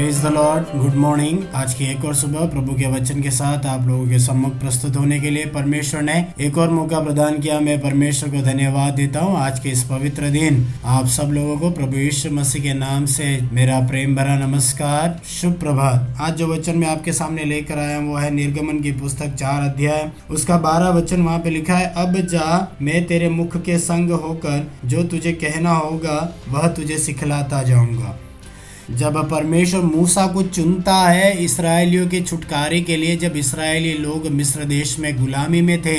Praise the lord good morning आज की एक और सुबह प्रभु के वचन के साथ आप लोगों के सम्मुख प्रस्तुत होने के लिए परमेश्वर ने एक और मौका प्रदान किया। मैं परमेश्वर को धन्यवाद देता हूँ आज के इस पवित्र दिन। आप सब लोगों को प्रभु यीशु मसीह के नाम से मेरा प्रेम भरा नमस्कार। शुभ प्रभात। आज जो वचन मैं आपके सामने लेकर आया हूँ, वो है निर्गमन की पुस्तक चार अध्याय। उसका बारह वचन वहाँ पे लिखा है, अब जा, मैं तेरे मुख के संग होकर जो तुझे कहना होगा, वह तुझे सिखलाता जाऊँगा। जब परमेश्वर मूसा को चुनता है इसराइलियों के छुटकारे के लिए, जब इसराइली लोग मिस्र देश में गुलामी में थे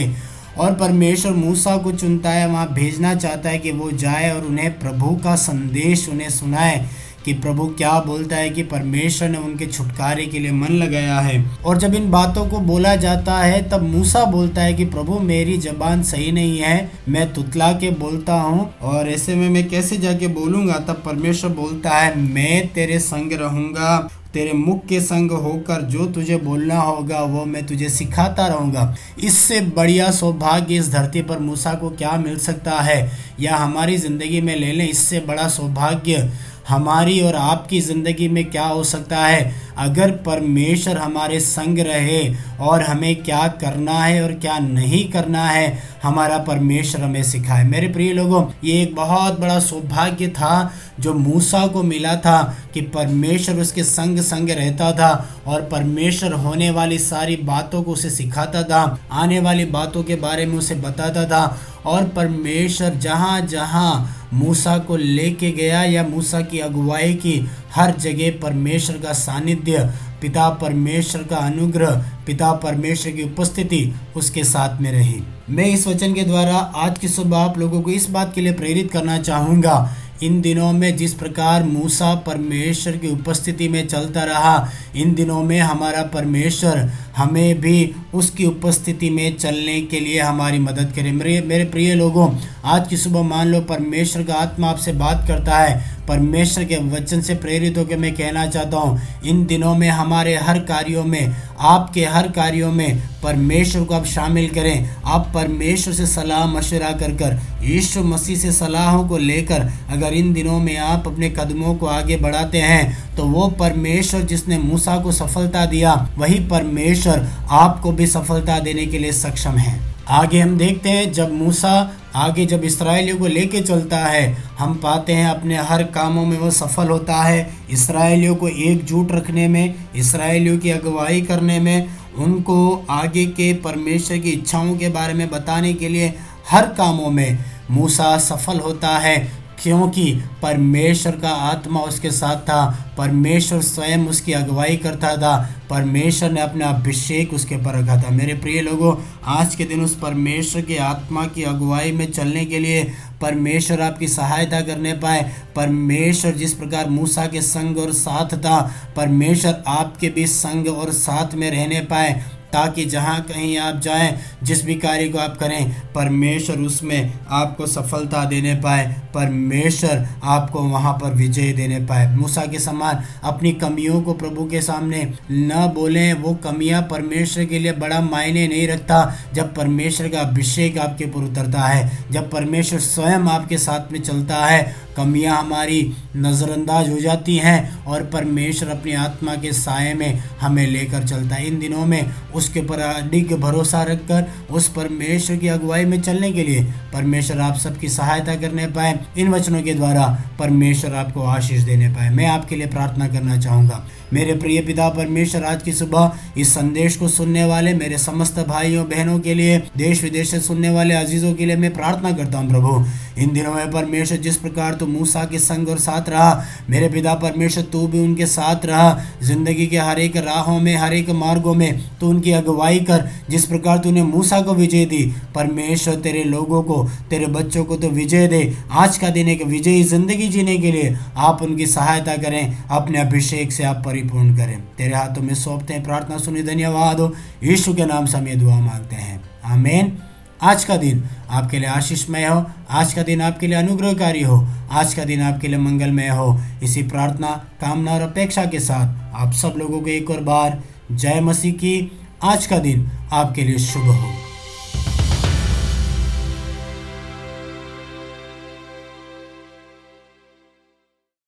और परमेश्वर मूसा को चुनता है, वहाँ भेजना चाहता है कि वो जाए और उन्हें प्रभु का संदेश उन्हें सुनाए। कि प्रभु क्या बोलता है कि परमेश्वर ने उनके छुटकारे के लिए मन लगाया है। और जब इन बातों को बोला जाता है, तब मूसा बोलता है कि प्रभु, मेरी जबान सही नहीं है, मैं तुतला के बोलता हूँ और ऐसे में मैं कैसे जाके बोलूँगा? तब परमेश्वर बोलता है, मैं तेरे संग रहूँगा, तेरे मुख के संग होकर जो तुझे बोलना होगा, वो मैं तुझे सिखाता रहूँगा। इससे बढ़िया सौभाग्य इस धरती पर मूसा को क्या मिल सकता है? या हमारी ज़िंदगी में ले लें, इससे बड़ा सौभाग्य हमारी और आपकी ज़िंदगी में क्या हो सकता है? अगर परमेश्वर हमारे संग रहे और हमें क्या करना है और क्या नहीं करना है, हमारा परमेश्वर हमें सिखाए। मेरे प्रिय लोगों, ये एक बहुत बड़ा सौभाग्य था जो मूसा को मिला था कि परमेश्वर उसके संग संग रहता था और परमेश्वर होने वाली सारी बातों को उसे सिखाता था, आने वाली बातों के बारे में उसे बताता था और परमेश्वर जहाँ जहाँ मूसा को लेके गया या मूसा की अगुवाई की, हर जगह परमेश्वर का सानिध्य, पिता परमेश्वर का अनुग्रह, पिता परमेश्वर की उपस्थिति उसके साथ में रही। मैं इस वचन के द्वारा आज की सुबह आप लोगों को इस बात के लिए प्रेरित करना चाहूँगा इन दिनों में जिस प्रकार मूसा परमेश्वर की उपस्थिति में चलता रहा, इन दिनों में हमारा परमेश्वर हमें भी उसकी उपस्थिति में चलने के लिए हमारी मदद करे। मेरे मेरे प्रिय लोगों, आज की सुबह मान लो परमेश्वर का आत्मा आपसे बात करता है। परमेश्वर के वचन से प्रेरित होकर मैं कहना चाहता हूँ, इन दिनों में हमारे हर कार्यों में, आपके हर कार्यों में परमेश्वर को आप शामिल करें। आप परमेश्वर से सलाह मशवरा कर कर, यीशु मसीह से सलाहों को लेकर अगर इन दिनों में आप अपने कदमों को आगे बढ़ाते हैं तो वो परमेश्वर जिसने मूसा को सफलता दिया, वही परमेश्वर आपको भी सफलता देने के लिए सक्षम है। आगे हम देखते हैं, जब मूसा आगे जब इसराइलियों को लेके चलता है, हम पाते हैं अपने हर कामों में वो सफल होता है। इसराइलियों को एकजुट रखने में, इसराइलियों की अगुवाई करने में, उनको आगे के परमेश्वर की इच्छाओं के बारे में बताने के लिए हर कामों में मूसा सफल होता है। क्योंकि परमेश्वर का आत्मा उसके साथ था, परमेश्वर स्वयं उसकी अगुवाई करता था, परमेश्वर ने अपना अभिषेक उसके पर रखा था। मेरे प्रिय लोगों, आज के दिन उस परमेश्वर के आत्मा की अगुवाई में चलने के लिए परमेश्वर आपकी सहायता करने पाए। परमेश्वर जिस प्रकार मूसा के संग और साथ था, परमेश्वर आपके भी संग और साथ में रहने पाए। ताकि जहाँ कहीं आप जाएँ, जिस भी कार्य को आप करें, परमेश्वर उसमें आपको सफलता देने पाए, परमेश्वर आपको वहाँ पर विजय देने पाए। मूसा के समान अपनी कमियों को प्रभु के सामने न बोलें, वो कमियाँ परमेश्वर के लिए बड़ा मायने नहीं रखता। जब परमेश्वर का अभिषेक आपके ऊपर उतरता है, जब परमेश्वर स्वयं आपके साथ में चलता है कमियाँ हमारी नज़रअंदाज हो जाती हैं और परमेश्वर अपनी आत्मा के साय में हमें लेकर चलता है। इन दिनों में उसके पर अधिक भरोसा रखकर, उस परमेश्वर की अगुवाई में चलने के लिए परमेश्वर आप सबकी सहायता करने पाए। इन वचनों के द्वारा परमेश्वर आपको आशीष देने पाए। मैं आपके लिए प्रार्थना करना चाहूँगा। मेरे प्रिय पिता परमेश्वर, आज की सुबह इस संदेश को सुनने वाले मेरे समस्त भाइयों, बहनों के लिए, देश विदेश से सुनने वाले अजीजों के लिए मैं प्रार्थना करता हूँ, प्रभु। इन दिनों में परमेश्वर जिस प्रकार तू मूसा के संग और साथ रहा, मेरे पिता परमेश्वर, तू भी उनके साथ रहा। ज़िंदगी के हर एक राहों में, हर एक मार्गों में तू उनकी अगुवाई कर, जिस प्रकार तूने मूसा को विजय दी, परमेश्वर तेरे लोगों को, तेरे बच्चों को तो विजय दे। आज का दिन एक विजयी ज़िंदगी जीने के लिए आप उनकी सहायता करें, अपने अभिषेक से आप परिपूर्ण करें। तेरे हाथों में सौंपते हैं प्रार्थना सुनी धन्यवाद। हो यीशु के नाम से हम ये दुआ मांगते हैं। आमेन। आज का दिन आपके लिए आशीषमय हो। आज का दिन आपके लिए अनुग्रहकारी हो। आज का दिन आपके लिए मंगलमय हो। इसी प्रार्थना, कामना और अपेक्षा के साथ आप सब लोगों को एक और बार जय मसीह की। आज का दिन आपके लिए शुभ हो।